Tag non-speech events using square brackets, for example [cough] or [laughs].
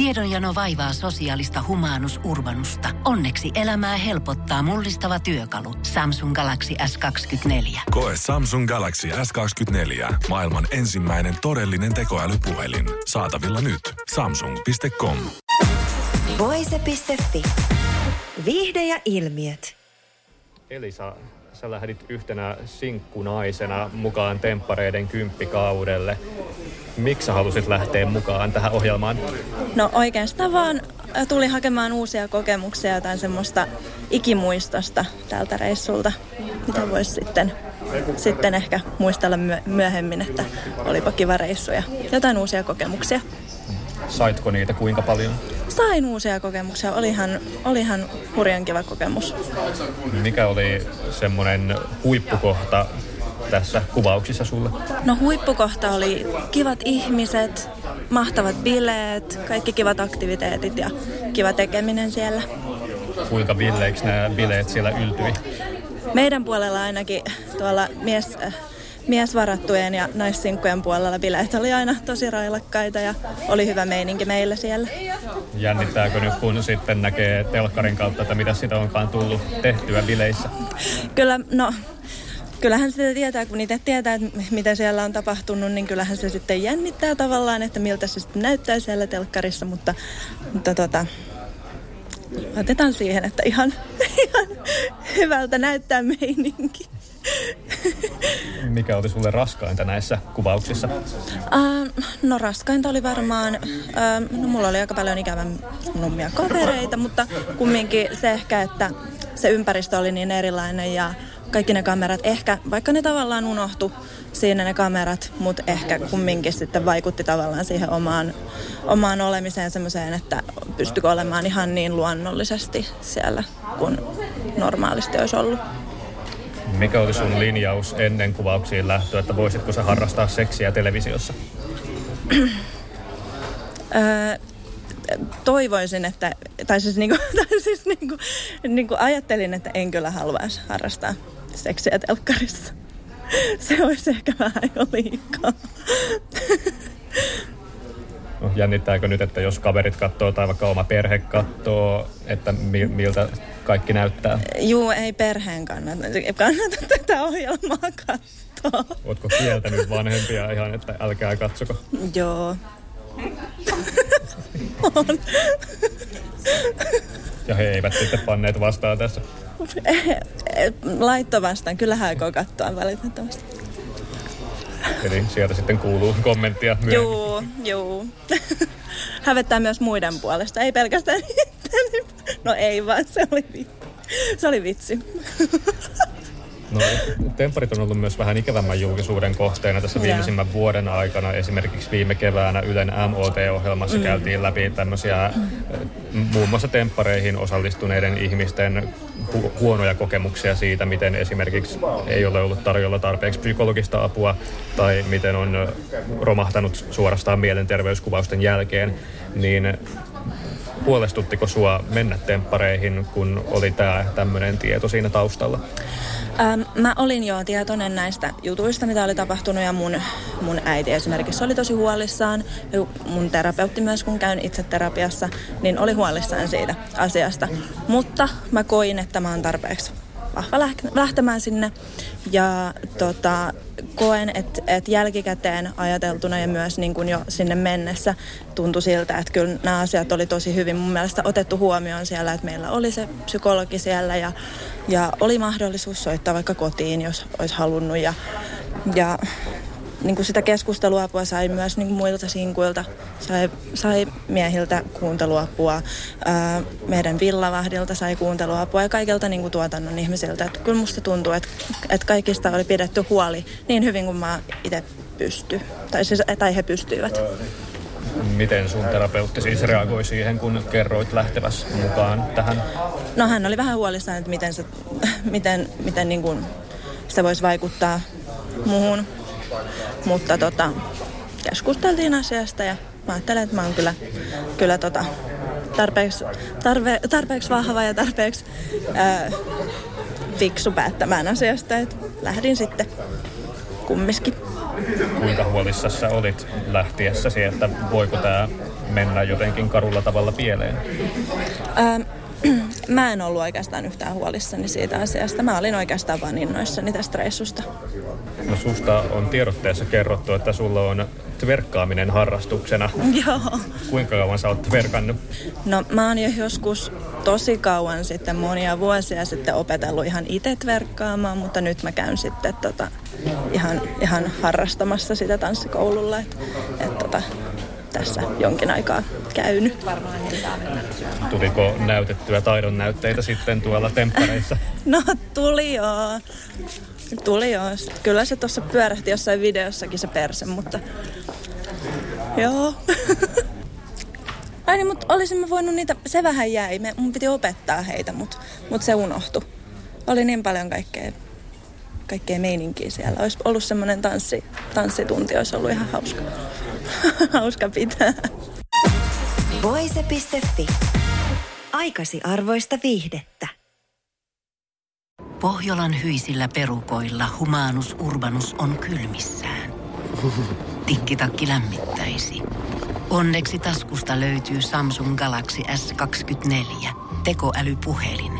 Tiedonjano vaivaa sosiaalista humanus urbanusta. Onneksi elämää helpottaa mullistava työkalu. Samsung Galaxy S24. Koe Samsung Galaxy S24. Maailman ensimmäinen todellinen tekoälypuhelin. Saatavilla nyt. Samsung.com. Voise.fi. Viihde ja ilmiöt. Elisa, sä lähdit yhtenä sinkkunaisena mukaan temppareiden kymppikaudelle. Miksi sä halusit lähteä mukaan tähän ohjelmaan? No oikeastaan vaan äh, tuli hakemaan uusia kokemuksia, jotain semmoista ikimuistosta tältä reissulta, mitä voisi sitten, sitten ehkä muistella myöhemmin, että olipa kiva reissu ja jotain uusia kokemuksia. Saitko niitä kuinka paljon? Sain uusia kokemuksia. Olihan, olihan hurjan kiva kokemus. Mikä oli semmoinen huippukohta tässä kuvauksissa sulle? No huippukohta oli kivat ihmiset, mahtavat bileet, kaikki kivat aktiviteetit ja kiva tekeminen siellä. Kuinka villeiksi nämä bileet siellä yltyi? Meidän puolella ainakin tuolla mies, miesvarattujen ja naissinkkujen puolella bileet oli aina tosi railakkaita ja oli hyvä meininki meillä siellä. Jännittääkö nyt, kun sitten näkee telkkarin kautta, että mitä sitä onkaan tullut tehtyä bileissä? Kyllä, no kyllähän sitä tietää, kun itse tietää, että mitä siellä on tapahtunut, niin kyllähän se sitten jännittää tavallaan, että miltä se sitten näyttää siellä telkkarissa, mutta, mutta tota, otetaan siihen, että ihan, [laughs] ihan hyvältä näyttää meininki. Mikä oli sulle raskainta näissä kuvauksissa? Uh, no raskainta oli varmaan, uh, no mulla oli aika paljon ikävän nummia kavereita, mutta kumminkin se ehkä, että se ympäristö oli niin erilainen ja kaikki ne kamerat, ehkä vaikka ne tavallaan unohtu siinä ne kamerat, mutta ehkä kumminkin sitten vaikutti tavallaan siihen omaan, omaan olemiseen semmoiseen, että pystykö olemaan ihan niin luonnollisesti siellä kuin normaalisti olisi ollut. Mikä oli sun linjaus ennen kuvauksiin lähtöä, että voisitko sä harrastaa seksiä televisiossa? [clears throat] toivoisin, että, tai siis, niinku, [laughs] tai siis niinku, niinku ajattelin, että en kyllä haluaisi harrastaa seksiä telkkarissa. [laughs] Se olisi ehkä vähän jo liikaa. No, [laughs] jännittääkö nyt, että jos kaverit katsoo tai vaikka oma perhe katsoo, että mi- miltä kaikki näyttää? Juu, ei perheen kannata, kannata tätä ohjelmaa katsoa. Ootko kieltänyt vanhempia ihan, että älkää katsoko? Joo. [laughs] On. Ja he eivät sitten panneet vastaan tässä? [laughs] Laitto vastaan. Kyllä hän aikoo katsoa valitettavasti. Eli sieltä sitten kuuluu kommenttia myöhemmin. Joo, joo. [laughs] Hävettää myös muiden puolesta, ei pelkästään [laughs] No ei vaan, se oli, vitsi. se oli vitsi. No, tempparit on ollut myös vähän ikävämmän julkisuuden kohteena tässä viimeisimmän vuoden aikana. Esimerkiksi viime keväänä Ylen MOT-ohjelmassa mm. käytiin läpi tämmöisiä mm. muun muassa temppareihin osallistuneiden ihmisten hu- huonoja kokemuksia siitä, miten esimerkiksi ei ole ollut tarjolla tarpeeksi psykologista apua tai miten on romahtanut suorastaan mielenterveyskuvausten jälkeen. Niin huolestuttiko sua mennä temppareihin, kun oli tämä tämmöinen tieto siinä taustalla? Ähm, mä olin jo tietoinen näistä jutuista, mitä oli tapahtunut ja mun, mun äiti esimerkiksi oli tosi huolissaan. Ja mun terapeutti myös, kun käyn itse terapiassa, niin oli huolissaan siitä asiasta. Mutta mä koin, että mä oon tarpeeksi vahva lähtemään sinne. Ja tota, koen, että et jälkikäteen ajateltuna ja myös niin kuin jo sinne mennessä tuntui siltä, että kyllä nämä asiat oli tosi hyvin mun mielestä otettu huomioon siellä, että meillä oli se psykologi siellä ja, ja oli mahdollisuus soittaa vaikka kotiin, jos olisi halunnut ja, ja niin kuin sitä keskusteluapua sai myös niin kuin muilta sinkuilta, sai, sai miehiltä kuunteluapua, ää, meidän villavahdilta sai kuunteluapua ja kaikilta niin kuin tuotannon ihmisiltä. Et kyllä musta tuntuu, että, että kaikista oli pidetty huoli niin hyvin kuin mä itse pysty, tai, siis, tai he pystyivät. Miten sun terapeutti siis reagoi siihen, kun kerroit lähtevässä mukaan tähän? No hän oli vähän huolissaan, että miten, se, [laughs] miten, miten niin kuin se voisi vaikuttaa muuhun mutta tota, keskusteltiin asiasta ja mä ajattelen, että mä oon kyllä, kyllä tota, tarpeeksi, tarve, tarpeeksi vahva ja tarpeeksi ää, fiksu päättämään asiasta, että lähdin sitten kummiskin. Kuinka huolissassa olit lähtiessäsi, että voiko tämä mennä jotenkin karulla tavalla pieleen? Ähm, [clears throat] mä en ollut oikeastaan yhtään huolissani siitä asiasta. Mä olin oikeastaan vain innoissani tästä reissusta. No susta on tiedotteessa kerrottu, että sulla on tverkkaaminen harrastuksena. Joo. Kuinka kauan sä oot tverkannut? No mä oon jo joskus tosi kauan sitten, monia vuosia sitten opetellut ihan itse tverkkaamaan, mutta nyt mä käyn sitten tota, ihan, ihan harrastamassa sitä tanssikoululla. Et, et tota, tässä jonkin aikaa käynyt. Tuliko näytettyä taidon näytteitä sitten tuolla temppareissa? [laughs] No tuli joo. Tuli joo. Kyllä se tuossa pyörähti jossain videossakin se perse, mutta joo. [laughs] Ai niin, mutta olisimme voinut niitä, se vähän jäi. Me, mun piti opettaa heitä, mutta mut se unohtui. Oli niin paljon kaikkea, kaikkea meininkiä siellä. Olisi ollut semmoinen tanssi, tanssitunti, olisi ollut ihan hauska. [laughs] hauska pitää. Voise.fi. Aikasi arvoista viihdettä. Pohjolan hyisillä perukoilla humanus urbanus on kylmissään. Tikkitakki lämmittäisi. Onneksi taskusta löytyy Samsung Galaxy S24 tekoälypuhelin.